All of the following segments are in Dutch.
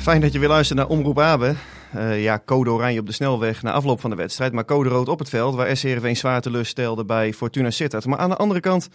Fijn dat je weer luistert naar Omroep Abe. Uh, ja, code oranje op de snelweg na afloop van de wedstrijd. Maar code rood op het veld, waar SC Heerenveen zwaar teleurstelde bij Fortuna Sittard. Maar aan de andere kant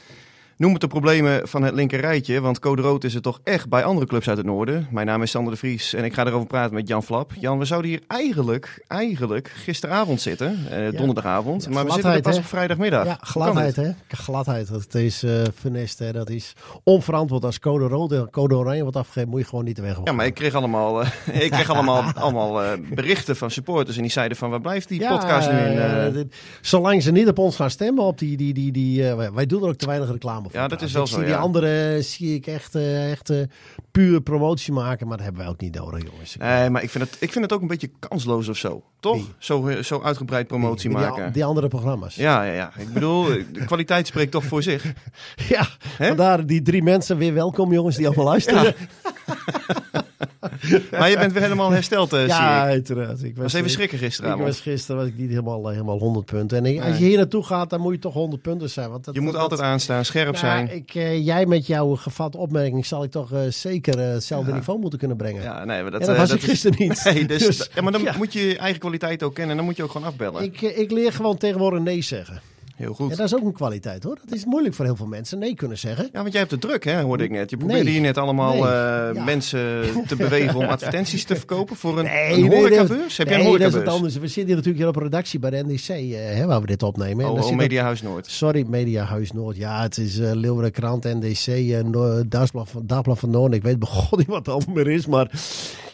Noem het de problemen van het linkerrijtje, want code rood is het toch echt bij andere clubs uit het noorden. Mijn naam is Sander de Vries en ik ga erover praten met Jan Flap. Jan, we zouden hier eigenlijk, eigenlijk gisteravond zitten, eh, donderdagavond, maar we zitten pas op vrijdagmiddag. Ja, gladheid hè, gladheid. Dat is uh, funest hè, dat is onverantwoord als code rood en code oranje wordt afgegeven, moet je gewoon niet weg. Ja, maar ik kreeg allemaal, uh, ik kreeg allemaal, allemaal uh, berichten van supporters en die zeiden van waar blijft die podcast nu in? zolang ze niet op ons gaan stemmen, op die, die, die, die, wij doen er ook te weinig reclame ja, dat is wel zo. Die andere zie ik echt, uh, echt uh, puur promotie maken, maar dat hebben wij ook niet nodig, jongens. Nee, maar ik vind het, ik vind het ook een beetje kansloos of zo. Toch? Zo, eh, zo uitgebreid promotie die, maken. Die, die, andere programma's. Ja, ja, ja. Ik bedoel, de kwaliteit spreekt toch voor zich. Ja, He? vandaar die drie mensen weer welkom, jongens, die allemaal luisteren. Ja. maar je bent weer helemaal hersteld, uh, Ja, uiteraard. Ik was, even schrikken gisteravond. Ik was gisteren was ik niet helemaal, helemaal 100 punten. En als je hier naartoe gaat, dan moet je toch 100 punten zijn. Want dat, je moet dat, altijd aanstaan, scherp nou, zijn. Ik, uh, jij met jouw gevat opmerking zal ik toch uh, zeker hetzelfde ja. niveau moeten kunnen brengen. Ja, nee, maar dat, en dat was ik gisteren niet. Nee, dus, dus, ja, maar dan moet je je eigen kwaliteit ook kennen. En dan moet je ook gewoon afbellen. Ik, ik leer gewoon tegenwoordig nee zeggen. Heel goed. Ja, dat is ook een kwaliteit hoor. Dat is moeilijk voor heel veel mensen nee kunnen zeggen. Ja, want jij hebt het druk, hè, hoorde ik net. Je probeerde nee. hier net allemaal nee. uh, ja. mensen te bewegen om advertenties te verkopen voor een, nee, een horecabeurs. Heb jij een horecabeurs? dat is het anders. We zitten hier natuurlijk hier op redactie bij de NDC, uh, hè, waar we dit opnemen. Oh, oh Mediahuis Noord. Sorry, Mediahuis Noord. Ja, het is uh, Krant, NDC, uh, Dagblad van, Dagblad van Noord. Ik weet begon niet wat het allemaal meer is, maar...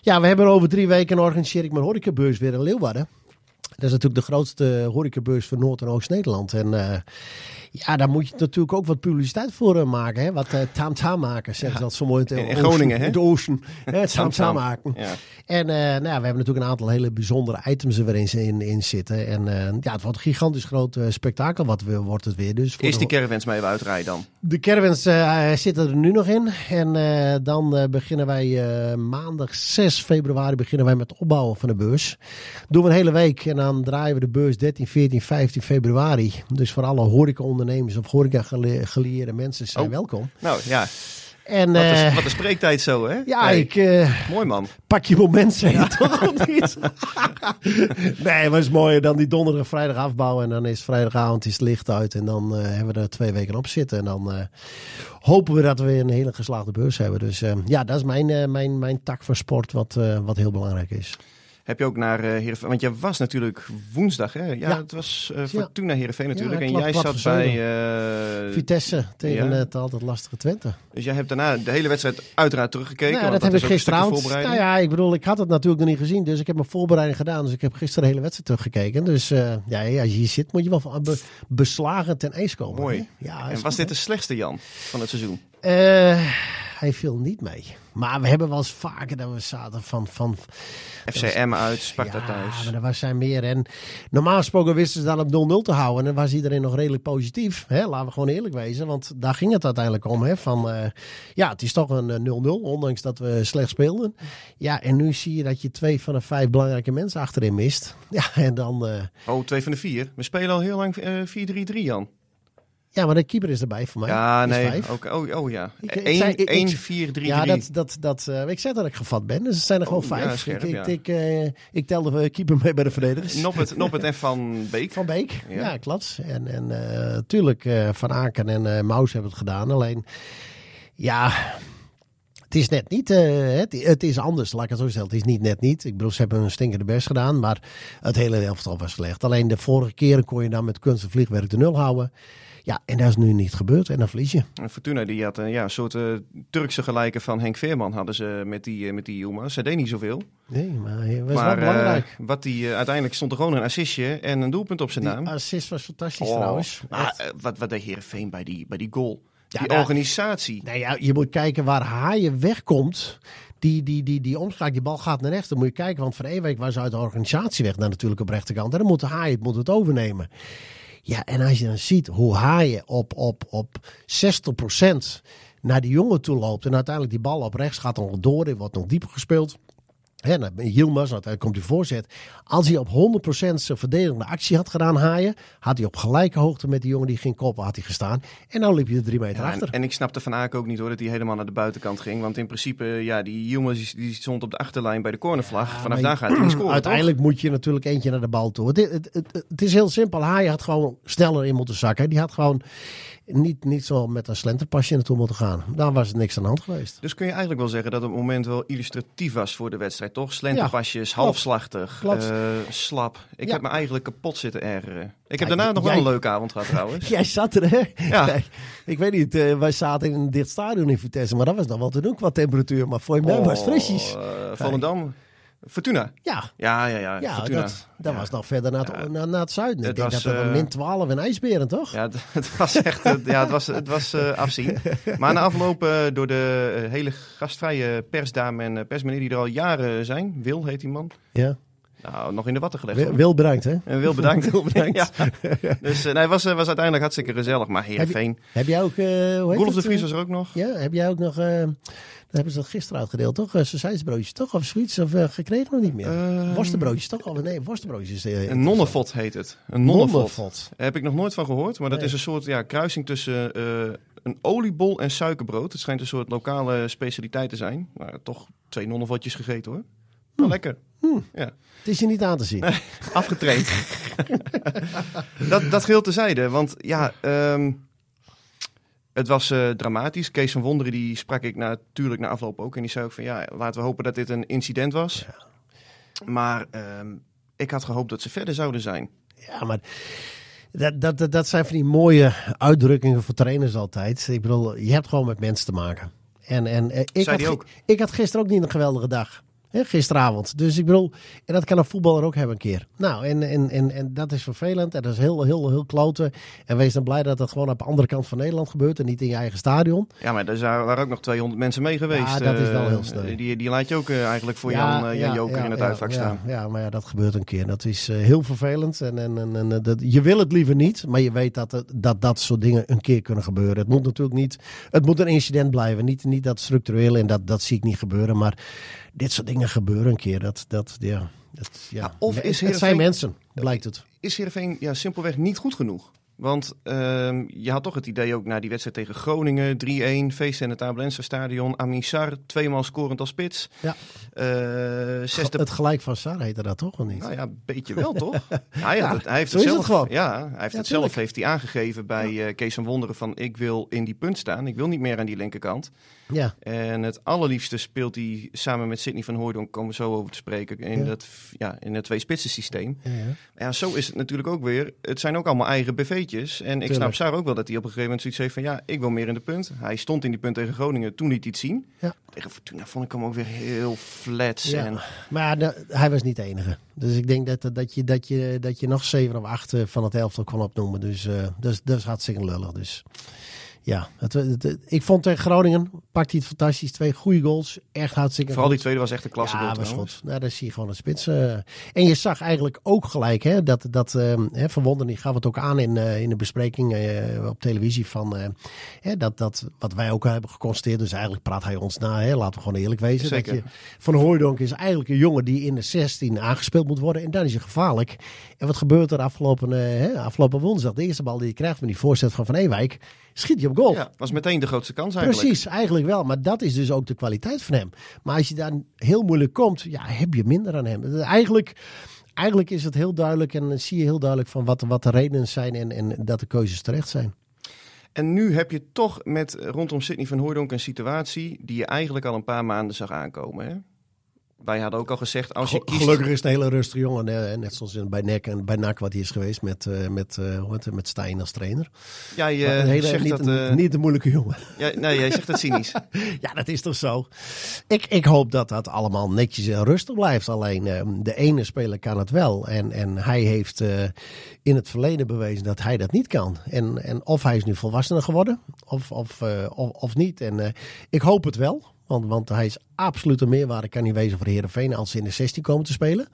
Ja, we hebben over drie weken organiseer ik mijn horecabeurs weer in Leeuwarden. Dat is natuurlijk de grootste horecabeurs van Noord- en Oost-Nederland. En uh, ja, daar moet je natuurlijk ook wat publiciteit voor uh, maken. Hè? Wat uh, tam-tam maken, zeggen ze dat zo mooi. In, in Groningen, hè? Oosten. Het tam-tam maken. Ja. En nou ja, we hebben natuurlijk een aantal hele bijzondere items er weer in, in, in zitten. En ja, het wordt een gigantisch groot spektakel. Wat we, wordt het weer. Dus Is die caravans mee uitrijden dan? De caravans zitten er nu nog in. En dan beginnen wij maandag 6 februari beginnen wij met het opbouwen van de beurs. Doen we een hele week en dan draaien we de beurs 13, 14, 15 februari. Dus voor alle horecaondernemers of horeca-gelieerde mensen zijn oh. welkom. Nou ja. En, wat, is, uh, wat spreektijd zo, hè? Ja, nee. ik... Uh, mooi man. Pak je moment, zeg je toch niet? nee, maar het is mooi. Dan die donderdag, vrijdag afbouwen. En dan is vrijdagavond is het licht uit. En dan uh, hebben we er twee weken op zitten. En dan hopen we dat we een hele geslaagde beurs hebben. Dus ja, dat is mijn, mijn, mijn tak van sport wat, wat heel belangrijk is. Heb je ook naar uh, Heerenveen? Want je was natuurlijk woensdag, hè? Ja, ja. het was uh, Fortuna Heerenveen natuurlijk. Ja, en jij zat bij... Uh, Vitesse tegen het altijd lastige Twente. Dus jij hebt daarna de hele wedstrijd uiteraard teruggekeken? Nou, dat, dat heb ik gisteravond. Nou ja, ik bedoel, ik had het natuurlijk nog niet gezien. Dus ik heb mijn voorbereiding gedaan. Dus ik heb gisteren de hele wedstrijd teruggekeken. Dus ja, als je hier zit, moet je wel be beslagen ten ijs komen. Mooi. Hè? Ja, en was goed, dit de slechtste, Jan, van het seizoen? Hij viel niet mee. Maar we hebben wel eens vaker dat we zaten van... van FCM uit, Sparta ja, thuis. maar er was zijn meer. En normaal gesproken wisten ze dan op 0-0 te houden. En dan was iedereen nog redelijk positief. Hè? Laten we gewoon eerlijk wezen. Want daar ging het uiteindelijk om. Hè? Van, uh, ja, het is toch een 0-0. Ondanks dat we slecht speelden. Ja, en nu zie je dat je twee van de vijf belangrijke mensen achterin mist. Ja, en dan... Uh, oh, twee van de vier. We spelen al heel lang uh, 4-3-3, Jan. Ja, maar de keeper is erbij voor mij. Ja, nee. Vijf. Oh, oh ja. Ik, 1, 4, 3, Ja, dat, dat, dat, uh, ik zei dat ik gevat ben. Dus het zijn er gewoon oh, vijf. Ja, scherp, ik, ja. ik, uh, ik tel de keeper mee bij de verdedigers. Noppet, Noppet en Van Beek. Van Beek, ja, ja klopt. En, en uh, tuurlijk, Van Aken en Maus hebben het gedaan. Alleen, ja... Het is net niet, het, het, is anders, laat ik het zo stellen. Het is niet net niet. Ik bedoel, ze hebben een stinkende best gedaan, maar het hele elftal was slecht. Alleen de vorige keren kon je dan met kunst en vliegwerk de nul houden. Ja, en dat is nu niet gebeurd en dan verlies je. Fortuna die had een ja, soort uh, Turkse gelijke van Henk Veerman hadden ze met die, uh, met die Yilmaz. Ze deed niet zoveel. Nee, maar hij was maar, wel belangrijk. Uh, wat die, uiteindelijk stond er gewoon een assistje en een doelpunt op zijn die naam. assist was fantastisch oh, trouwens. Maar, wat, wat deed Heerenveen bij die, bij die goal? Ja, die nou, organisatie. Nou ja, je moet kijken waar Haaien wegkomt. Die, die, die, die omschaak, die bal gaat naar rechts. Dan moet je kijken, want Van Ewijk was uit de organisatie weg naar natuurlijk op rechterkant. En dan moet Haaien het, moet het overnemen. Ja, en als je dan ziet hoe Haaien op, op, op 60% naar die jongen toe loopt. En uiteindelijk die bal op rechts gaat dan door. Er wordt nog dieper gespeeld. Hè, nou, Yilmaz, uiteindelijk komt hij voorzet. Als hij op 100% zijn verdedigende actie had gedaan, Haaien, had hij op gelijke hoogte met die jongen die ging koppen, had hij gestaan. En nou liep je er drie meter ja, achter. En, en, ik snapte Van Aken ook niet hoor, dat hij helemaal naar de buitenkant ging. Want in principe, ja, die Yilmaz die stond op de achterlijn bij de cornervlag. Vanaf daar gaat hij scoren, Uiteindelijk toch? moet je natuurlijk eentje naar de bal toe. Het, het, het, het is heel simpel. Haaien had gewoon sneller in moeten zakken. Die had gewoon niet, niet zo met een slenterpasje naartoe moeten gaan. Daar was niks aan de hand geweest. Dus kun je eigenlijk wel zeggen dat het moment wel illustratief was voor de wedstrijd, toch? Slenterpasjes, ja, halfslachtig, uh, slap. Ik ja. heb me eigenlijk kapot zitten ergeren. Ik heb daarna nog jij, wel een leuke avond gehad trouwens. jij zat er, hè? Ja. ik weet niet, uh, wij zaten in een dicht stadion in Vitesse, maar dat was nog wel te doen qua temperatuur. Maar voor mij oh, was frisjes. Uh, Volendam. Fortuna? Ja. Ja, ja, ja. ja Fortuna. Dat, dat ja. was nog verder naar het, naar, naar het zuiden. Het ik denk was, dat dat uh, min 12 en ijsberen, toch? Ja, het, het was echt ja, het was, het was uh, afzien. Maar na afloop uh, door de hele gastvrije persdame en persmeneer die er al jaren zijn. Wil heet die man. Ja. Nou, nog in de watten gelegd. Wil, wil bedankt, hè? En wil bedankt. wil bedankt. ja. Dus nee, was, was uiteindelijk hartstikke gezellig. Maar Heerenveen. Heb, heb jij ook... hoe Rolf de Vries was er ook nog. Ja, heb jij ook nog... Hebben ze dat gisteren uitgedeeld, toch? Sausijsbroodjes, toch? Of zoiets? Of uh, gekregen nog niet meer? Uh, worstenbroodjes, toch? Oh, nee, worstenbroodjes. Uh, een nonnenvot heet het. Een nonnenvot. Daar heb ik nog nooit van gehoord. Maar dat nee. is een soort ja, kruising tussen een oliebol en suikerbrood. Het schijnt een soort lokale specialiteit te zijn. Maar toch twee nonnenvotjes gegeten, hoor. Wel hm. lekker. Hm. Ja. Het is je niet aan te zien. Afgetraind. dat, dat geheel tezijde. Want ja... Um, het was uh, dramatisch. Kees van Wonderen die sprak ik natuurlijk na afloop ook. En die zei ook van ja, laten we hopen dat dit een incident was. Ja. Maar uh, ik had gehoopt dat ze verder zouden zijn. Ja, maar dat, dat, dat zijn van die mooie uitdrukkingen voor trainers altijd. Ik bedoel, je hebt gewoon met mensen te maken. En, en uh, ik, had, ook. ik had gisteren ook niet een geweldige dag. Gisteravond. Dus ik bedoel, en dat kan een voetballer ook hebben een keer. Nou, en, en, en, en dat is vervelend. En dat is heel, heel, heel kloten. En wees dan blij dat dat gewoon op de andere kant van Nederland gebeurt. En niet in je eigen stadion. Ja, maar er waren ook nog 200 mensen mee geweest. Ja, dat is wel heel snel. Uh, die, die laat je ook uh, eigenlijk voor ja, Jan, uh, Jan ja, Joker ja, in het uitvak staan. Ja, maar ja, dat gebeurt een keer. Dat is heel vervelend. En, en, en, en dat, je wil het liever niet. Maar je weet dat, dat dat soort dingen een keer kunnen gebeuren. Het moet natuurlijk niet... Het moet een incident blijven. Niet, niet dat structureel. En dat, dat zie ik niet gebeuren. Maar dit soort dingen gebeuren een keer. Dat, dat, ja, dat, ja. ja of is het zijn mensen, blijkt het. Is Heerenveen ja, simpelweg niet goed genoeg? Want uh, je had toch het idee ook na die wedstrijd tegen Groningen, 3-1, feest in het Abelense stadion. Amin Sar, tweemaal scorend als spits. Ja. Uh, zesde... Het gelijk van Sar heette dat toch of niet? Nou ja, een beetje wel toch? hij, ja, het, hij heeft het zelf, het ja, hij heeft ja, het zelf heeft hij aangegeven bij uh, Kees van Wonderen van ik wil in die punt staan. Ik wil niet meer aan die linkerkant. Ja. En het allerliefste speelt hij samen met Sidney van Hooydonk, komen zo over te spreken, in, ja. dat, ja, in het twee-spitsen systeem. Ja, ja. ja, zo is het natuurlijk ook weer. Het zijn ook allemaal eigen BV'tjes. En ik Tuurlijk. snap Saar ook wel dat hij op een gegeven moment zoiets heeft van ja, ik wil meer in de punt. Hij stond in die punt tegen Groningen, toen liet hij het zien. Ja. Tegen Fortuna vond ik hem ook weer heel flats. Ja. En... Maar hij was niet de enige. Dus ik denk dat, dat, je, dat, je, dat je nog zeven of acht van het elftal kon opnoemen. Dus uh, dat, dat is hartstikke lullig. Dus ja, het, het, het, ik vond tegen Groningen, pakt hij het fantastisch. Twee goede goals, echt hartstikke Vooral goed. die tweede was echt een klasse ja, goal was goed. Nou, daar zie je gewoon een spits. Uh, en je zag eigenlijk ook gelijk, hè, dat, dat uh, hè, gaf het ook aan in, uh, in de bespreking op televisie van, hè, dat, dat wat wij ook hebben geconstateerd. Dus eigenlijk praat hij ons na, hè, laten we gewoon eerlijk wezen. Zeker. Dat je, van Hooijdonk is eigenlijk een jongen die in de 16 aangespeeld moet worden. En dan is hij gevaarlijk. En wat gebeurt er afgelopen, hè, afgelopen woensdag? De eerste bal die je krijgt met die voorzet van Van Ewijk, schiet je op goal. Ja, was meteen de grootste kans eigenlijk. Precies, eigenlijk wel. Maar dat is dus ook de kwaliteit van hem. Maar als je daar heel moeilijk komt, ja, heb je minder aan hem. Eigenlijk, eigenlijk is het heel duidelijk en zie je heel duidelijk van wat, wat de redenen zijn en, en dat de keuzes terecht zijn. En nu heb je toch met rondom Sidney van Hooydonk een situatie die je eigenlijk al een paar maanden zag aankomen. Hè? Wij hadden ook al gezegd, als je kiest... Gelukkig is het een hele rustige jongen. hè, Net zoals bij NEC en bij NAC wat hij is geweest met, eh, met, eh, het, met Stijn als trainer. Een hele, zegt niet, dat... een, eh, niet een moeilijke jongen. ja, nee, jij zegt het cynisch. Ja, dat is toch zo. Ik, ik hoop dat dat allemaal netjes en rustig blijft. Alleen eh, de ene speler kan het wel. En, en hij heeft in het verleden bewezen dat hij dat niet kan. En, en of hij is nu volwassener geworden, of, of, of, of niet. En ik hoop het wel. Want, want hij is absoluut een meerwaarde, kan hij wezen voor Heerenveen als ze in de 16 komen te spelen.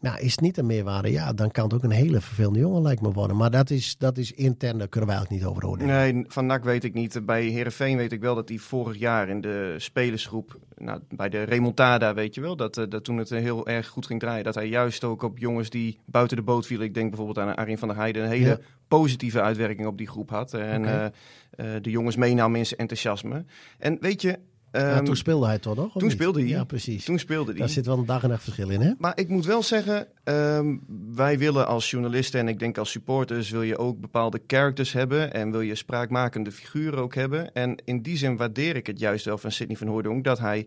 Nou, is het niet een meerwaarde, ja, dan kan het ook een hele vervelende jongen lijkt me worden. Maar dat is, dat is intern, daar kunnen wij ook niet over oordelen. Nee, van NAC weet ik niet. Bij Herenveen weet ik wel dat hij vorig jaar in de spelersgroep, nou, bij de remontada weet je wel, dat, eh, dat toen het heel erg goed ging draaien, dat hij juist ook op jongens die buiten de boot vielen, ik denk bijvoorbeeld aan Arjen van der Heijden, een hele Ja. positieve uitwerking op die groep had. En eh, eh, de jongens meenam in zijn enthousiasme. En weet je, Ja, ehm, toen speelde hij toch nog? toen niet? speelde hij. Ja, precies. toen speelde hij. Daar zit wel een dag en nacht verschil in, hè? Maar ik moet wel zeggen, ehm, wij willen als journalisten en ik denk als supporters wil je ook bepaalde characters hebben en wil je spraakmakende figuren ook hebben. En in die zin waardeer ik het juist wel van Sidney van Hooydonk dat hij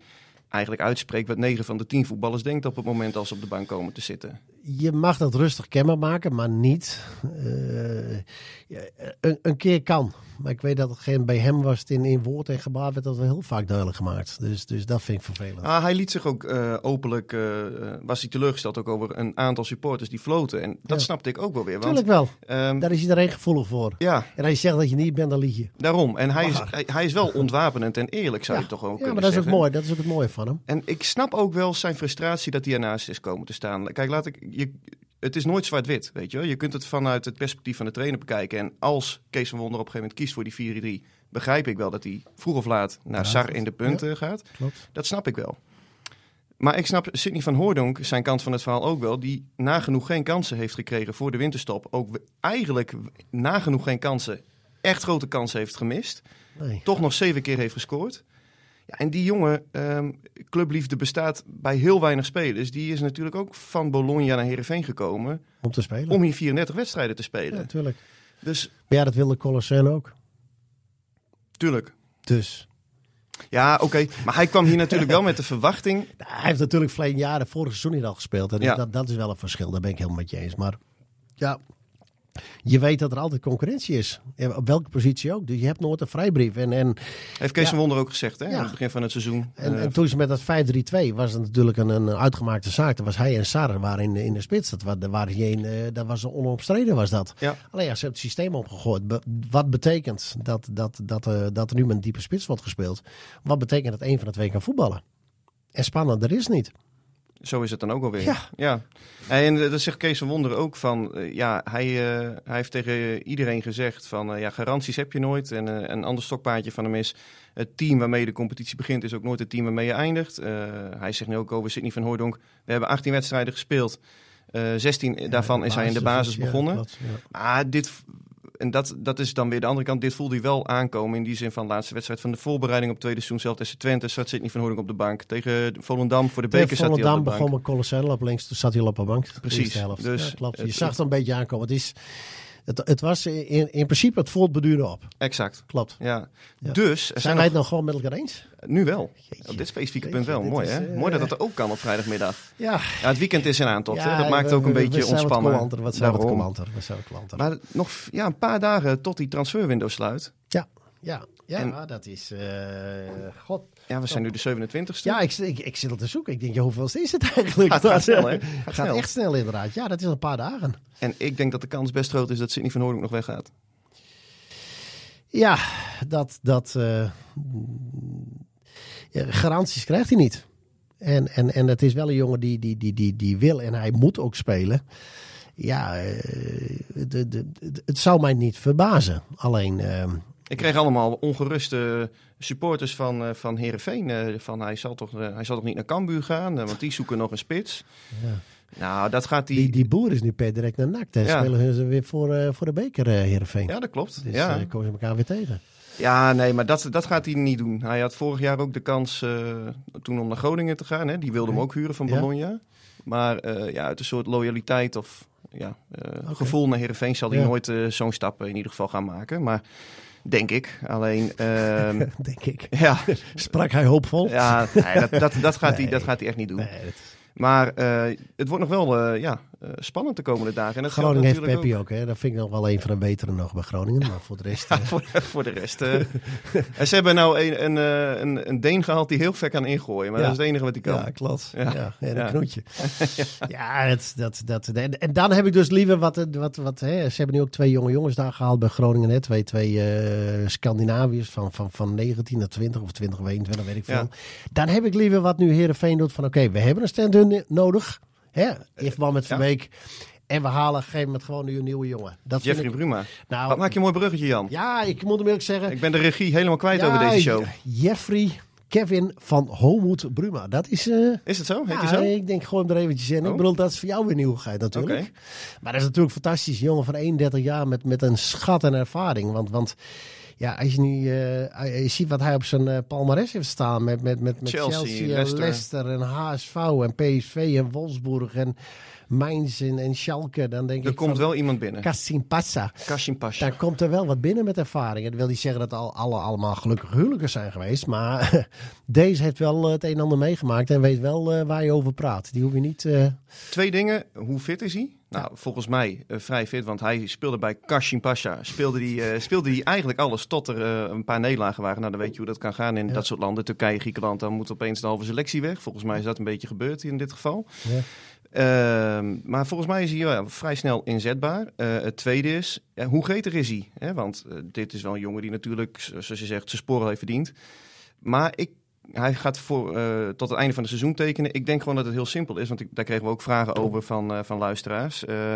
eigenlijk uitspreekt wat 9 van de 10 voetballers denkt op het moment als ze op de bank komen te zitten. Je mag dat rustig kenbaar maken, maar niet. eh, ja, een, een keer kan. Maar ik weet dat het geen, bij hem was het in, in woord en gebaar werd dat wel heel vaak duidelijk gemaakt. Dus, dus dat vind ik vervelend. Ah, hij liet zich ook eh, openlijk, eh, was hij teleurgesteld ook over een aantal supporters die floten. En dat Ja. snapte ik ook wel weer. Want, Tuurlijk wel. ehm, Daar is iedereen gevoelig voor. ja, En als je zegt dat je niet bent, dan lieg je. daarom. En hij is, hij, hij is wel ontwapenend en eerlijk, zou je toch ook ja kunnen maar dat is ook zeggen. mooi. Dat is ook het mooie van hem. En ik snap ook wel zijn frustratie dat hij ernaast is komen te staan. Kijk, laat ik, je, het is nooit zwart-wit, weet je wel. Je kunt het vanuit het perspectief van de trainer bekijken. En als Kees van Wonder op een gegeven moment kiest voor die 4-3... begrijp ik wel dat hij vroeg of laat naar Ja, Sar in de punten gaat. Klopt. Dat snap ik wel. Maar ik snap Sidney van Hoordonk, zijn kant van het verhaal ook wel... die nagenoeg geen kansen heeft gekregen voor de winterstop. Ook eigenlijk nagenoeg geen kansen, echt grote kansen heeft gemist Nee. toch nog zeven keer heeft gescoord. Ja, en die jongen, ehm, clubliefde bestaat bij heel weinig spelers. Die is natuurlijk ook van Bologna naar Heerenveen gekomen Om te spelen. om hier 34 wedstrijden te Ja, spelen. natuurlijk. Dus, Maar ja, dat wilde Colossijn ook. tuurlijk. Dus. Ja, oké. Maar hij kwam hier natuurlijk wel met de verwachting. Hij heeft natuurlijk verleden jaren, vorig seizoen niet al gespeeld. En Ja. dat, dat is wel een verschil, daar ben ik helemaal met je eens. Maar ja, je weet dat er altijd concurrentie is. Op welke positie ook. Dus je hebt nooit een vrijbrief. En, en, Heeft Kees Ja. van Wonder ook gezegd, hè? Ja. Aan het begin van het seizoen. en, Eh, en toen ze met dat 5-3-2 was het natuurlijk een, een uitgemaakte zaak. Dat was hij en Sarre waren in, de- in de spits. Dat, was, daar waren geen, eh, dat was onomstreden was dat. ja. Alleen ja, ze hebben het systeem opgegooid. Be- wat betekent dat, dat, dat, eh, dat er nu met een diepe spits wordt gespeeld? Wat betekent dat één van de twee kan voetballen? En spannender is niet. Zo is het dan ook alweer. Ja. ja. En eh, dat zegt Kees van Wonder ook van, eh, ja, hij, eh, hij heeft tegen iedereen gezegd van, ja, garanties heb je nooit. En een ander stokpaardje van hem is, het team waarmee de competitie begint is ook nooit het team waarmee je eindigt. Hij zegt nu ook over Sidney van Hooydonk, we hebben 18 wedstrijden gespeeld. Eh 16 daarvan is hij in de basis begonnen. ja. Maar dit, en dat, dat is dan weer de andere kant. Dit voelde hij wel aankomen in die zin van de laatste wedstrijd van de voorbereiding op tweede seizoen. Zelf tegen Twente zat Sidney van Hooydonk op de bank. Tegen Volendam voor de beker zat hij op de bank. begon met Colossal op links. Toen zat hij al op de bank. Precies, helft. dus Ja, klopt. Je het- zag het een beetje aankomen. Het, is, het, het was in, in principe het voortbeduren op. Exact. Klopt. Ja. Ja. Dus, Zijn zijn wij het nog gewoon met elkaar eens? nu wel. Jeetje. Op dit specifieke Jeetje, punt wel. Mooi is, hè? eh, Mooi dat het er ook kan op vrijdagmiddag. Ja. Ja, het weekend is in aantocht. hè? Ja, Dat maakt we- ook een we- we beetje zijn wat ontspannen. coulanter, Wat zijn wat coulanter, we zijn wat. Maar nog ja, een paar dagen tot die transferwindow sluit. Ja, ja, ja En- dat is... eh, God. Ja, we zijn nu de 27ste. Ja, ik, ik, ik zit al te zoeken. Ik denk, ja, hoeveel is het eigenlijk? Gaat- gaat snel, hè? Het Gaat gaat snel. echt snel inderdaad. Ja, dat is een paar dagen. En ik denk dat de kans best groot is dat Sidney van Hoornik nog weggaat. Ja, dat... dat eh, garanties krijgt hij niet. En, en, en het is wel een jongen die, die, die, die, die wil en hij moet ook spelen. Ja, eh, de, de, de- het zou mij niet verbazen. Alleen, eh, Ik kreeg allemaal ongeruste supporters van, eh van Heerenveen. eh, van hij zal, toch, eh, hij zal toch niet naar Cambuur gaan, want die zoeken nog een spits. ja. Nou, dat gaat die... die, die boer is nu per direct naar NAC. Dan Ja. spelen ze weer voor, voor de beker, eh Heerenveen. Ja, dat klopt. Dus ja. komen ze elkaar weer tegen. ja, nee, maar dat, dat gaat hij niet doen. Hij had vorig jaar ook de kans toen om naar Groningen te gaan. Hè. Die wilde hem ook huren van Ja. Bologna. Maar ja, uit een soort loyaliteit of ja, gevoel naar Heerenveen zal hij nooit zo'n stap in ieder geval gaan maken. Maar Denk ik. Alleen, ehm, denk ik. ja, Sprak hij hoopvol? ja nee, dat, dat, dat, gaat hij, dat gaat hij echt niet doen. Nee, dat- Maar eh, het wordt nog wel eh, ja, eh, spannend de komende dagen. En dat Groningen heeft Peppi ook. hè. Dat vind ik nog wel een van de betere nog bij Groningen. Maar voor de rest... eh, voor, voor de rest. eh. en ze hebben nou een, een, een, een Deen gehaald die heel ver kan ingooien. Maar Ja. dat is het enige wat hij kan. Ja, klopt. Ja. Ja, en een Ja. knoetje. ja, dat, dat, dat, en, en dan heb ik dus liever wat... wat, wat hè, ze hebben nu ook twee jonge jongens daar gehaald bij Groningen. Hè, twee twee Scandinaviërs van, van, van 19 naar 20 of 20 of 21, weet ik veel. Dan heb ik liever wat nu Heerenveen doet van... Oké, we hebben een stand-in nodig. Hè, Ifman met Ja. Verbeek. En we halen op een gegeven moment gewoon nu een nieuwe jongen. Dat Jeffrey ik, Bruma. nou, Wat maak je een mooi bruggetje, Jan. Ja, ik moet hem eerlijk zeggen... Ik ben de regie helemaal kwijt ja, over deze show. Jeffrey Kevin van Homoed Bruma. Dat is... eh, Is het zo? Heet ja, zo? ik denk gooi hem er eventjes in. Oh. Ik bedoel, dat is voor jou weer nieuwigheid natuurlijk. Maar dat is natuurlijk fantastisch. Een jongen van 31 jaar met, met een schat en ervaring. Want, want ja, als je nu eh, je ziet wat hij op zijn eh, palmares heeft staan met, met, met, met Chelsea, Chelsea, en Leicester. Leicester. en HSV en PSV en Wolfsburg en Mainz en, en Schalke. Dan denk Er ik komt van, wel iemand binnen. Kassim Passa. Pasha. Daar komt er wel wat binnen met ervaring. Dat wil niet zeggen dat al, alle allemaal gelukkige huwelijken zijn geweest. Maar deze heeft wel eh, het een en ander meegemaakt. En weet wel eh, waar je over praat. Die hoef je niet... eh, Twee dingen. Hoe fit is hij? Nou, volgens mij eh, vrij fit, want hij speelde bij Kashim Pasha. Speelde die, eh, speelde die eigenlijk alles tot er eh, een paar nederlagen waren. Nou, dan weet je hoe dat kan gaan in Ja. dat soort landen. Turkije, Griekenland, dan moet opeens de halve selectie weg. Volgens mij is dat een beetje gebeurd in dit geval. Ja. Ehm, maar volgens mij is hij vrij snel inzetbaar. Het tweede is, hoe gretig is hij? Hè? Want dit is wel een jongen die natuurlijk, zoals je zegt, zijn sporen heeft verdiend. Maar ik, hij gaat voor, eh, tot het einde van het seizoen tekenen. Ik denk gewoon dat het heel simpel is, want ik, daar kregen we ook vragen over van, eh, van luisteraars. Eh,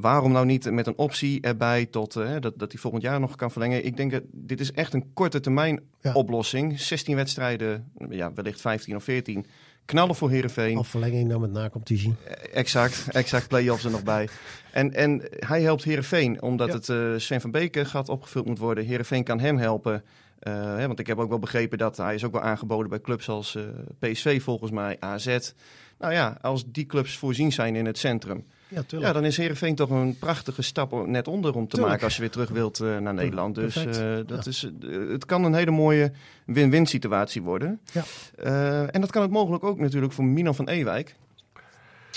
waarom nou niet met een optie erbij tot dat, dat hij volgend jaar nog kan verlengen? Ik denk dat dit is echt een korte termijn Ja. oplossing. 16 wedstrijden, ja, wellicht 15 of 14. Knallen voor Herenveen. Of verlenging dan met na-competitie. Exact, exact. Play-offs er nog bij. En, en hij helpt Herenveen omdat Ja. het Sven van Beek gat opgevuld moet worden. Herenveen kan hem helpen. Eh, hè, want ik heb ook wel begrepen dat hij is ook wel aangeboden bij clubs als eh, PSV volgens mij, AZ. Nou ja, als die clubs voorzien zijn in het centrum. Ja. Ja, dan is Herenveen toch een prachtige stap net onder om te Tuurlijk. maken als je weer terug wilt eh, naar Nederland. Dus dat Ja. is, het kan een hele mooie win-win situatie worden. Ja. En dat kan het mogelijk ook natuurlijk voor Milan van Ewijk.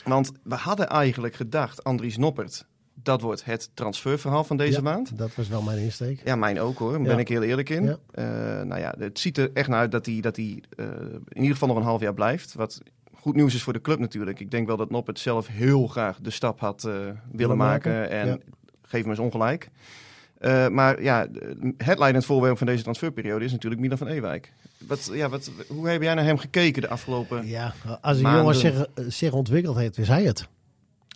Want we hadden eigenlijk gedacht, Andries Noppert, dat wordt het transferverhaal van deze Ja, maand. Dat was wel mijn insteek. Ja, mijn ook hoor, daar Ja. ben ik heel eerlijk in. Ja. Eh, nou ja, het ziet er echt naar uit dat hij, dat eh, in ieder geval nog een half jaar blijft. Wat goed nieuws is voor de club natuurlijk. Ik denk wel dat Noppert zelf heel graag de stap had eh, willen maken. maken, En geef hem eens ongelijk. Maar ja, het leidend voorwerp van deze transferperiode is natuurlijk Milan van Ewijk. Wat, ja, wat, hoe heb jij naar hem gekeken de afgelopen... Ja, als een jongen zich, zich ontwikkeld heeft, is hij het.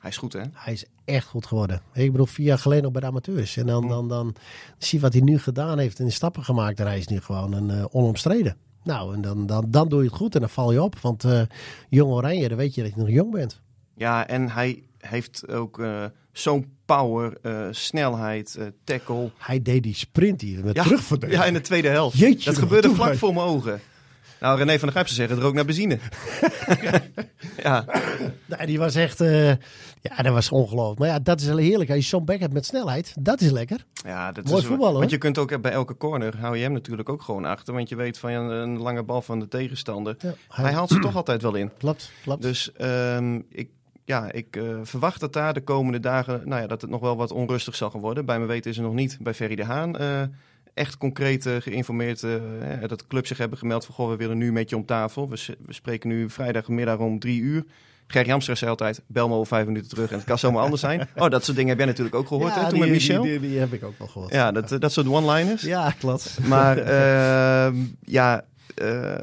Hij is goed hè? Hij is echt goed geworden. Ik bedoel, vier jaar geleden nog bij de amateurs. En dan, dan, dan zie je wat hij nu gedaan heeft en de stappen gemaakt. En hij is nu gewoon een eh, onomstreden. Nou, en dan, dan, dan doe je het goed en dan val je op. Want eh jong oranje, dan weet je dat je nog jong bent. Ja, en hij heeft ook eh, zo'n power, snelheid, tackle. Hij deed die sprint hier met Ja. Ja, in de tweede helft. Jeetje, dat gebeurde vlak voor mijn ogen. Nou, René van der Grijp zou zeggen, er ook naar benzine. ja, Nee, die was echt... eh, ja, dat was ongelooflijk. Maar ja, dat is wel heerlijk. Als je zo'n back hebt met snelheid, dat is lekker. ja, dat Mooi is voetbal, hoor. Want je kunt ook bij elke corner, hou je hem natuurlijk ook gewoon achter. Want je weet van ja, een lange bal van de tegenstander. Ja, Hij haalt ze toch altijd wel in. Klopt, klopt. Dus ehm, ik, ja, ik eh, verwacht dat daar de komende dagen, nou ja, dat het nog wel wat onrustig zal gaan worden. Bij mijn weten is er nog niet bij Ferry de Haan eh, echt concreet eh, geïnformeerd eh, hè, dat de club zich hebben gemeld van, goh, we willen nu met je om tafel. We, we spreken nu vrijdagmiddag om drie uur. Gerry Hamstra zei altijd, bel me over vijf minuten terug en het kan zomaar anders zijn. Oh, dat soort dingen heb jij natuurlijk ook gehoord, ja, hè, toen die, met Michel. Die, die, die heb ik ook wel gehoord. ja, dat, dat soort one-liners. ja klopt. Maar ehm, ja, eh,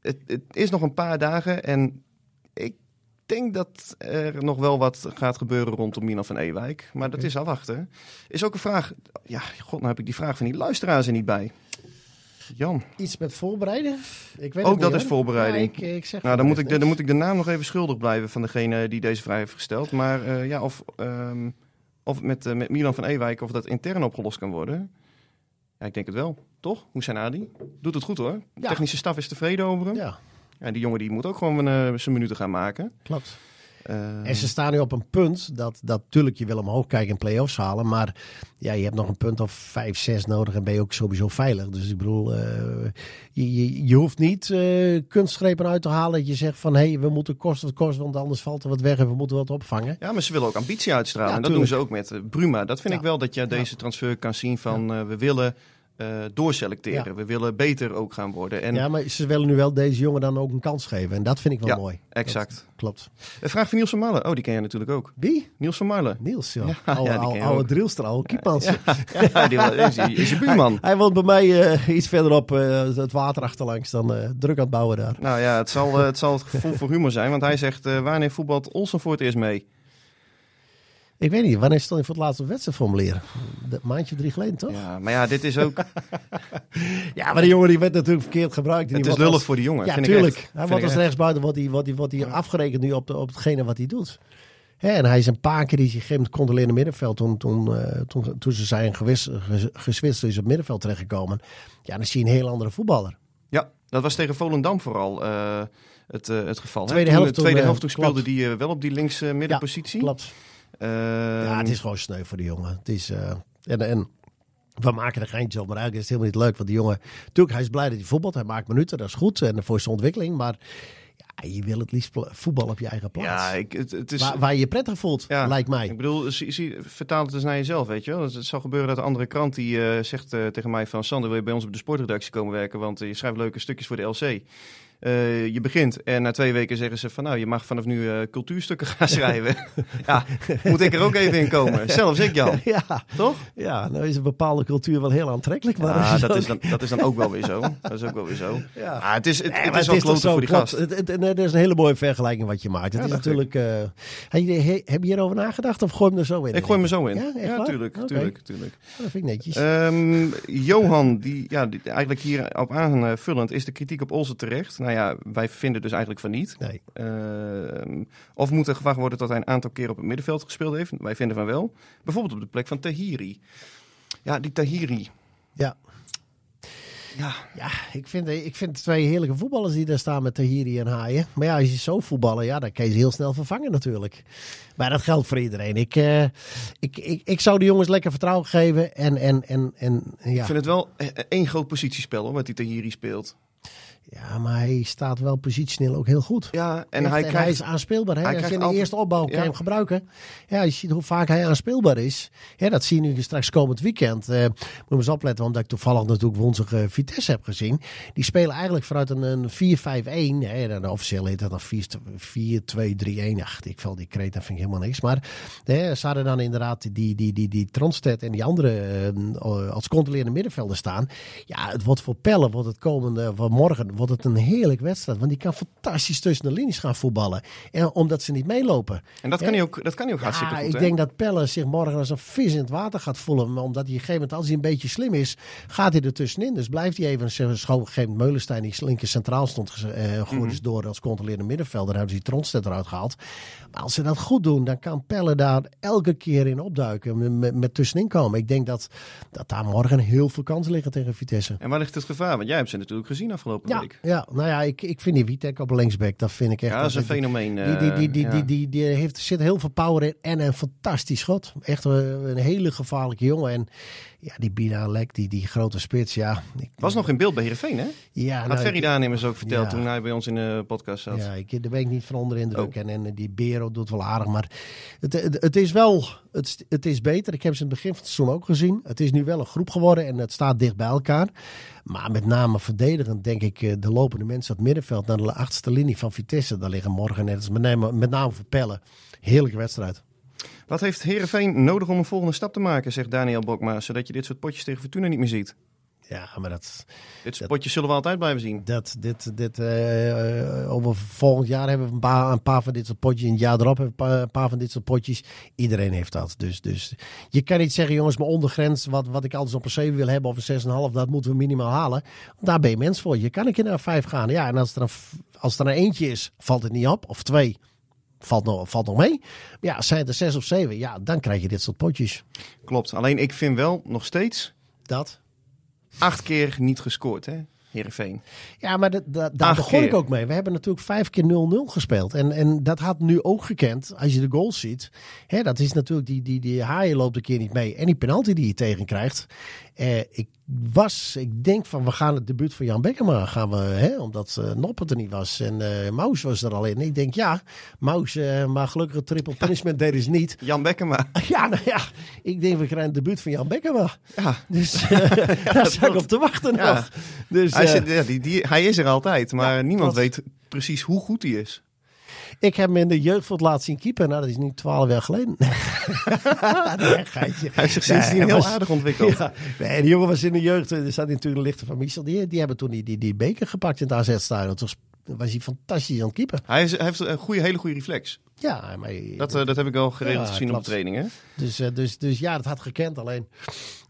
het, het is nog een paar dagen en ik denk dat er nog wel wat gaat gebeuren rondom Milan van Ewijk. Maar dat is afwachten. Is ook een vraag. Ja, god, nou heb ik die vraag van die luisteraars er niet bij. Jan. Iets met voorbereiden? Ik weet Ook dat is voorbereiding. Ja, ik, ik zeg Nou, dan moet, ik de, dan moet ik de naam nog even schuldig blijven van degene die deze vraag heeft gesteld. Maar eh, ja, of, ehm, of met, eh, met Milan van Ewijk of dat intern opgelost kan worden. Ja, ik denk het wel. Toch? Hoe zijn Adi? Doet het goed hoor. De Ja. technische staf is tevreden over hem. Ja, Ja, die jongen die moet ook gewoon eh, zijn minuten gaan maken. klopt. En ze staan nu op een punt dat, dat natuurlijk je wil omhoog kijken en play-offs halen. Maar ja, je hebt nog een punt of 5, 6 nodig en ben je ook sowieso veilig. Dus ik bedoel, uh, je, je, je, hoeft niet uh, kunstgrepen uit te halen. Dat je zegt van hé, hey, we moeten kosten wat kost, want anders valt er wat weg en we moeten wat opvangen. Ja, maar ze willen ook ambitie uitstralen. Ja, en dat tuurlijk. doen ze ook met Bruma. Dat vind ja. ik wel dat je deze transfer kan zien van we willen uh, doorselecteren. Ja. We willen beter ook gaan worden. En... Ja, maar ze willen nu wel deze jongen dan ook een kans geven. En dat vind ik wel ja, mooi. Exact. Dat klopt. Een vraag van Niels van Marlen. Oh, die ken je natuurlijk ook. Wie? Niels van Marlen. Niels, ja. ja oude, ja, oude, oude drillster, oude kiepans. Ja, die is, is je buurman. Hij, hij woont bij mij uh, iets verderop uh, het water achterlangs. Dan druk aan het bouwen daar. Nou ja, het zal, het, zal het gevoel voor humor zijn. Want hij zegt, wanneer voetbalt Olsen voor het eerst mee? Ik weet niet, wanneer stond je voor het laatste wedstrijd formulier? Een maandje drie geleden, toch? Ja, maar ja, dit is ook... ja, maar die jongen die werd natuurlijk verkeerd gebruikt. Het is lullig als... voor die jongen, Ja, vind tuurlijk. Ik echt, hij wordt als rechtsbuiten wordt hij, wordt hij, wordt hij afgerekend nu op, de, op hetgene wat hij doet. Hè, en hij is een paar keer die zich gegeven controleerde middenveld. Toen, toen, uh, toen, toen ze zijn gewis, geswitst is op middenveld terechtgekomen. Ja, dan zie je een heel andere voetballer. Ja, dat was tegen Volendam vooral uh, het, uh, het geval. Tweede hè? helft toen, de tweede helft toen, speelde die wel op die links middenpositie. Ja, klopt. Ja, het is gewoon sneu voor de jongen. Het is, uh, en, en we maken er geintjes op, maar eigenlijk is het helemaal niet leuk. Want die jongen, natuurlijk, hij is blij dat hij voetbalt. Hij maakt minuten, dat is goed. En voor zijn ontwikkeling. Maar ja, je wil het liefst voetbal op je eigen plaats. Ja, ik, het, het is, waar, waar, je je prettig voelt, ja, lijkt mij. Ik bedoel, zie, zie, vertaal het eens naar jezelf, weet je wel. Het zal gebeuren dat de andere krant die uh, zegt uh, tegen mij van... Sander, wil je bij ons op de sportredactie komen werken? Want je schrijft leuke stukjes voor de LC. Uh, je begint en na twee weken zeggen ze van nou, je mag vanaf nu uh, cultuurstukken gaan schrijven. ja, moet ik er ook even in komen. Zelfs ik, Jan. Ja, toch? Ja, nou is een bepaalde cultuur wel heel aantrekkelijk. Maar ja, is dat, ook... is dan, dat is dan ook wel weer zo. Dat is ook wel weer zo. Ja. Ah, het is, het, Nee, het maar is wel kloten voor die klopt. gast. Het, het, het- het is een hele mooie vergelijking wat je maakt. Het Ja, is natuurlijk. eh, heb, je, he- heb je hierover nagedacht of gooi je hem er zo in? Ik gooi me zo in. Ja, waar? tuurlijk, tuurlijk, tuurlijk. Dat vind ik netjes. Ehm, Johan, die, ja, die, eigenlijk hierop aanvullend, is de kritiek op Olsen terecht? Nou ja, wij vinden dus eigenlijk van niet. nee. Ehm, of moet er gevraagd worden dat hij een aantal keer op het middenveld gespeeld heeft? Wij vinden van wel. Bijvoorbeeld op de plek van Tahiri. Ja, die Tahiri. Ja. Ja, Ja, ik vind, ik vind twee heerlijke voetballers die daar staan met Tahiri en Haaien. Maar ja, als je zo voetballen, ja, dan kan je ze heel snel vervangen natuurlijk. Maar dat geldt voor iedereen. Ik, eh, ik, ik, ik zou de jongens lekker vertrouwen geven. En, en, en, en ja. ik vind het wel e- één groot positiespel hoor, wat die Tahiri speelt. Ja, maar hij staat wel positioneel ook heel goed. Ja, en Echt, hij hij krijgt... is aanspeelbaar. Hè? hij Als je krijgt in de altijd- eerste opbouw kan Ja. hem gebruiken. Ja, je ziet hoe vaak hij aanspeelbaar is. Ja, dat zie je nu straks komend weekend. Eh moet je eens opletten, omdat ik toevallig natuurlijk woensdag eh, Vitesse heb gezien. Die spelen eigenlijk vanuit een, een 4-5-1. Hè, dan officieel heet dat dan 4-2-3-1. Ach, ik val die kreet, dat vind ik helemaal niks. Maar hè, ze hadden dan inderdaad die, die, die, die Tronstedt en die andere eh, als controlerende middenvelder staan. Ja, het wordt voor Pelle, wordt het komende, van morgen, wordt het een heerlijk wedstrijd. Want die kan fantastisch tussen de linies gaan voetballen. En omdat ze niet meelopen. En dat kan, hij ook, dat kan hij ook hartstikke Ja, goed, ik hè? denk dat Pelle zich morgen als een vis in het water gaat voelen. Maar Omdat hij op een gegeven moment, als hij een beetje slim is, gaat hij er tussenin. Dus blijft hij even, op een gegeven moment Meulenstein, die linker centraal stond, uh, gooide Mhm. ze door als controlerende middenvelder. Daar hebben ze die Tronstedt eruit gehaald. Maar als ze dat goed doen, dan kan Pelle daar elke keer in opduiken. Met, met, met tussenin komen. Ik denk dat, dat daar morgen heel veel kansen liggen tegen Vitesse. En waar ligt het gevaar? Want jij hebt ze natuurlijk gezien afgelopen Ja, ja, nou ja, ik, ik vind die Witek op linksback, dat vind ik echt... Ja, dat is een die- fenomeen. die, die, die, die, eh, die, die, die heeft, zit heel veel power in en een fantastisch schot. Echt een, een hele gevaarlijke jongen. En ja, die Bina Lek, die, die grote spits, ja. Ik, Was nog in beeld bij Heerenveen, hè? ja, Had nou, Ferry aannemers ook verteld ja. toen hij bij ons in de podcast zat. Ja, ik, daar ben ik niet van onder indruk. Oh. En, en die Bero doet wel aardig. Maar het, het, het is wel, het, het is beter. Ik heb ze in het begin van het seizoen ook gezien. Het is nu wel een groep geworden en het staat dicht bij elkaar. Maar met name verdedigend denk ik eh, de lopende mensen op het middenveld naar de achterste linie van Vitesse. Daar liggen morgen net als met name, met name voor Pelle. Heerlijke wedstrijd. Wat heeft Heerenveen nodig om een volgende stap te maken, zegt Daniel Bokma, zodat je dit soort potjes tegen Fortuna niet meer ziet? Ja, maar dat, Dit soort potjes zullen we altijd blijven zien. dat, dit, dit, eh, eh, over volgend jaar hebben we een paar, een paar van dit soort potjes. In het jaar erop hebben we een paar, van dit soort potjes. Iedereen heeft dat. Dus, dus je kan niet zeggen, jongens, mijn ondergrens, wat, wat ik altijd op een 7 wil hebben of een 6,5, dat moeten we minimaal halen. Daar ben je mens voor. Je kan een keer naar 5 gaan. Ja, en als er, een, als er een eentje is, valt het niet op. Of twee, valt nog, valt nog mee. Ja, zijn het er 6 of 7, ja, dan krijg je dit soort potjes. Klopt. Alleen ik vind wel nog steeds Dat. Acht keer niet gescoord. Hè? Heerenveen. Ja, maar daar begon ik ook mee. We hebben natuurlijk vijf keer 0-0 gespeeld. En, en dat had nu ook gekend, als je de goals ziet. Hè, dat is natuurlijk, die, die, die haaien loopt een keer niet mee. En die penalty die je tegen krijgt. Eh, ik was, ik denk van, we gaan het debuut van Jan Bekkema gaan we, hè, omdat eh Noppert er niet was. En eh Maus was er al in. Ik denk, ja, Maus, maar gelukkig het triple punishment deden ze niet. Jan Bekkema. Ja, nou ja, ik denk, we krijgen het debuut van Jan Bekkema. Ja, Dus eh, daar sta ik op te wachten Ja. nog. Dus, hij, zit, ja die, die, hij is er altijd, maar Ja, niemand weet precies hoe goed hij is. Ik heb hem in de jeugd voor het laatst zien keeper. Nou, dat is nu twaalf jaar geleden. nee, geitje. Hij heeft zich sindsdien Nee, heel aardig ontwikkeld. Ja, nee, die jongen was in de jeugd. Er staat natuurlijk de lichter van Michel. Die, die hebben toen die, die, die beker gepakt in het AZ-stadion. Toen was hij fantastisch aan het keeper. Hij, is, hij heeft een goede, hele goede reflex. Ja, maar, Dat, eh, dat heb ik al geregeld Ja, gezien op klopt. de training. Hè? dus, eh, dus, dus ja, dat had gekend. Alleen,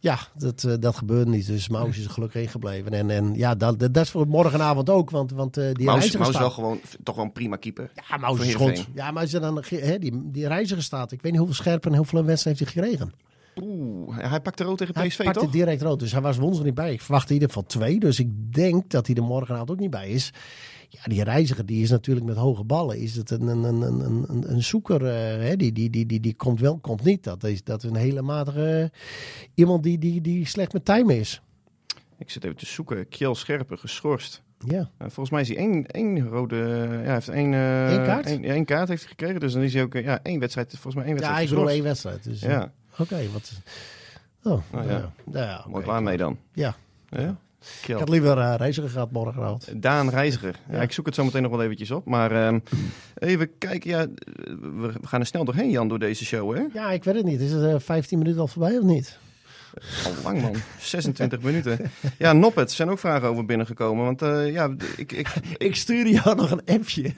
ja, dat, eh, dat gebeurde niet. Dus Maus is er gelukkig heen gebleven. En, en ja, dat, dat is voor morgenavond ook. Want, want die Maus, reiziger Maus is staat... wel gewoon, toch wel een prima keeper. Ja, Maus is goed. Ja, maar als je dan, die, die reiziger staat. Ik weet niet hoeveel scherpen en hoeveel wedstrijden heeft hij gekregen. Oeh, hij pakte rood tegen Hij PSV, pakte toch? direct rood, dus hij was woensdag niet bij. Ik verwacht in ieder geval twee, dus ik denk dat hij er morgenavond ook niet bij is. Ja, die reiziger die is natuurlijk met hoge ballen. Is het een, een, een, een, een, een zoeker? eh, hè? Die, die, die, die, die komt wel, komt niet. Dat is, dat is een hele matige iemand die, die, die slecht met time is. Ik zit even te zoeken. Kjell Scherpen, geschorst. Ja, Uh, volgens mij is hij één, één rode... Ja, hij heeft één, eh, Eén kaart? één, één kaart heeft hij gekregen. Dus dan is hij ook... eh, Ja, één wedstrijd. Volgens mij één ja wedstrijd ik bedoel één wedstrijd. Dus, Ja, Oké, wat... Oh, nou ja. Nou ja, mooi oké. waar mee dan. Ja, Ja? Ik had liever eh, reiziger gehad morgenavond. Daan Reiziger. Ja, Ja. ik zoek het zo meteen nog wel eventjes op. Maar ehm, even kijken. Ja, we gaan er snel doorheen, Jan, door deze show, hè? Ja, ik weet het niet. Is het eh, 15 minuten al voorbij of niet? Al lang, man. 26 minuten. Ja, Noppet zijn ook vragen over binnengekomen. Want eh, ja, ik... ik Ik stuurde jou nog een appje.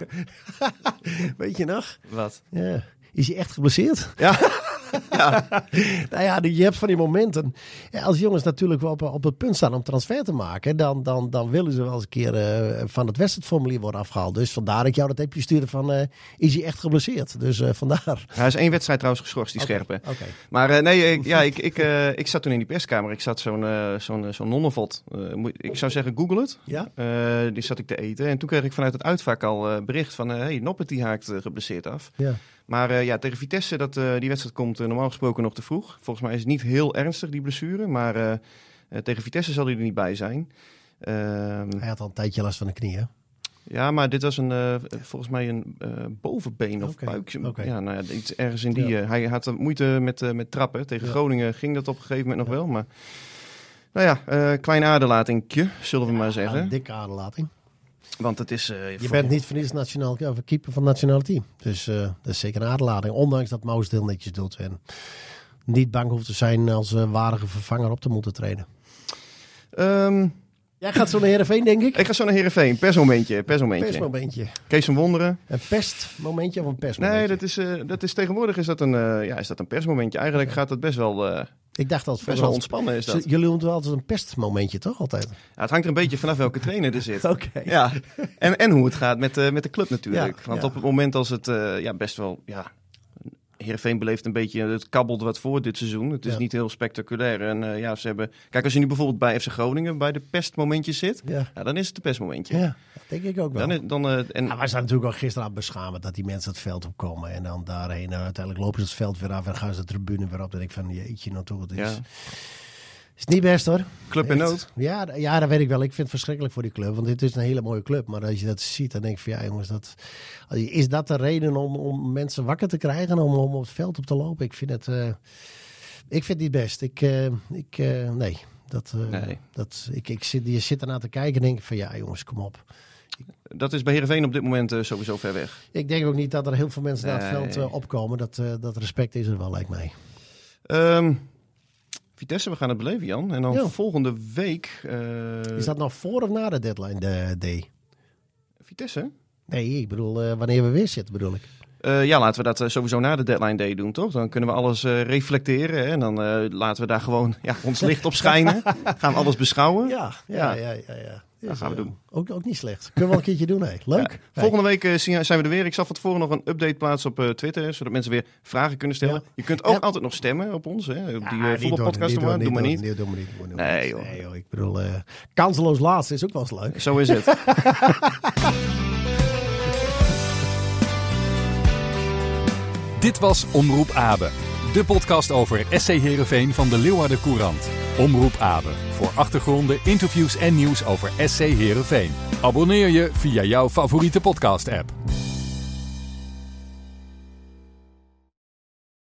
Weet je nog? wat? Ja. Is hij echt geblesseerd? Ja. ja. Nou ja, je hebt van die momenten. Als jongens natuurlijk op, op het punt staan om transfer te maken, dan, dan, dan willen ze wel eens een keer eh, van het wedstrijdformulier worden afgehaald. Dus vandaar dat ik jou dat appje stuurde van, eh, is hij echt geblesseerd? Dus eh, vandaar. Hij is één wedstrijd trouwens geschorst, die scherpe. Oké. Maar nee, ik, ja, ik, ik, ik zat toen in die perskamer. Ik zat zo'n zo'n zo'n nonnenvot. Ik zou zeggen, google het. Ja? Die zat ik te eten. En toen kreeg ik vanuit het uitvak al bericht van... hey, Noppet die haakt geblesseerd af. Ja. Maar eh, ja, tegen Vitesse, dat, eh, die wedstrijd komt eh, normaal gesproken nog te vroeg. Volgens mij is het niet heel ernstig, die blessure. Maar tegen Vitesse zal hij er niet bij zijn. Ehm, Hij had al een tijdje last van de knieën. ja, maar dit was een, volgens mij een bovenbeen of buik. oké. Ja, nou ja, iets ergens in die... Ja. hij had moeite met, met trappen. Tegen Ja. Groningen ging dat op een gegeven moment nog wel. Maar nou ja, klein aderlatingje, zullen we maar zeggen. Een dikke aderlating. Want het is... eh, Je voor- bent niet voor niets nationaal of keeper van het nationale team. Dus eh, dat is zeker een aderlating. Ondanks dat Maus het heel netjes doet. En niet bang hoeft te zijn als eh, waardige vervanger op te moeten treden. Ehm, Jij gaat zo naar Heerenveen, denk ik. ik ga zo naar Heerenveen. Persmomentje, persmomentje. Persmomentje. Kees van Wonderen. Een pestmomentje of een persmomentje? Nee, dat is, dat is tegenwoordig is dat een, ja, is dat een persmomentje. Eigenlijk gaat het best wel, Ik dacht dat het best wel ontspannen. Is dat. Jullie noemen altijd een pestmomentje, toch? Altijd. Ja, het hangt er een beetje vanaf welke trainer er zit. Oké. Ja, en, en hoe het gaat met, eh, met de club natuurlijk. Ja, Want ja. op het moment als het eh, ja, best wel... Ja, Heerenveen beleeft een beetje... Het kabbelt wat voor dit seizoen. Het is Ja. niet heel spectaculair. En eh, ja, ze hebben... Kijk, als je nu bijvoorbeeld bij FC Groningen bij de pestmomentjes zit... Ja. Ja, dan is het een pestmomentje. ja, dat denk ik ook wel. Dan, dan, eh, en, Ja, wij zijn natuurlijk al gisteravond beschamen dat die mensen het veld opkomen. En dan daarheen. En uiteindelijk lopen ze het veld weer af en gaan ze de tribune weer op. Dan denk ik van, jeetje, nou toch. Het is, ja, is niet best hoor. club in nood. Ja, ja, dat weet ik wel. Ik vind het verschrikkelijk voor die club. Want dit is een hele mooie club. Maar als je dat ziet, dan denk ik van ja, jongens, dat, is dat de reden om, om mensen wakker te krijgen? Om, om op het veld op te lopen? Ik vind het, eh, ik vind het niet best. Ik, eh, ik eh, nee. Dat, eh, Nee. dat, ik, ik zit, je zit ernaar te kijken en denk ik van ja, jongens, kom op. Dat is bij Heerenveen op dit moment sowieso ver weg. Ik denk ook niet dat er heel veel mensen naar het veld opkomen. Dat, dat respect is er wel, lijkt mij. Ehm, Vitesse, we gaan het beleven, Jan. En dan Ja. volgende week... eh, Is dat nou voor of na de deadline de day? Vitesse? Nee, ik bedoel, eh, wanneer we weer zitten, bedoel ik. Eh, ja, laten we dat sowieso na de deadline day doen, toch? Dan kunnen we alles reflecteren. Hè? En dan laten we daar gewoon ja, ons licht op schijnen. Gaan we alles beschouwen. Ja, ja, Ja. ja, ja. ja, Dat gaan we doen. Ook, ook niet slecht. Kunnen we wel een keertje doen, hè? Leuk. Ja. Volgende week eh, zijn we er weer. Ik zal van tevoren nog een update plaatsen op eh, Twitter, zodat mensen weer vragen kunnen stellen. Ja. Je kunt ook Ja. altijd nog stemmen op ons, hè, op die Ja, eh voetbalpodcast. Doe maar niet. doen, Doe maar niet. Doe maar niet. Nee, niet. joh. Nee, joh. Ik bedoel, eh, kanseloos laatste is ook wel eens leuk. Zo is het. Dit was Omroep Abe, de podcast over SC Heerenveen van de Leeuwarden Courant. Omroep Abe, voor achtergronden, interviews en nieuws over SC Heerenveen. Abonneer je via jouw favoriete podcast-app.